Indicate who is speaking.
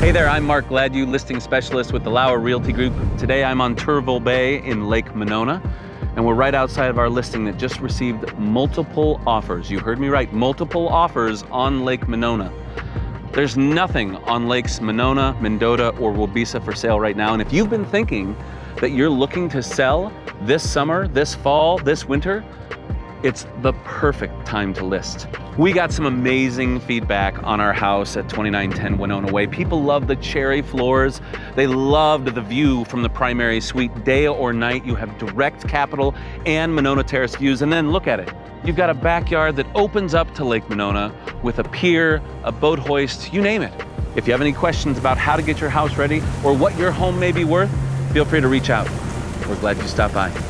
Speaker 1: Hey there, I'm Mark Gladue, listing specialist with the Lauer Realty Group. Today I'm on Turville Bay in Lake Monona, and we're right outside of our listing that just received multiple offers. You heard me right, multiple offers on Lake Monona. There's nothing on Lakes Monona, Mendota, or Waubesa for sale right now, and if you've been thinking that you're looking to sell this summer, this fall, this winter, it's the perfect time to list. We got some amazing feedback on our house at 2910 Waunona Way. People love the cherry floors. They loved the view from the primary suite. Day or night, you have direct Capitol and Monona Terrace views. And then look at it. You've got a backyard that opens up to Lake Monona with a pier, a boat hoist, you name it. If you have any questions about how to get your house ready or what your home may be worth, feel free to reach out. We're glad you stopped by.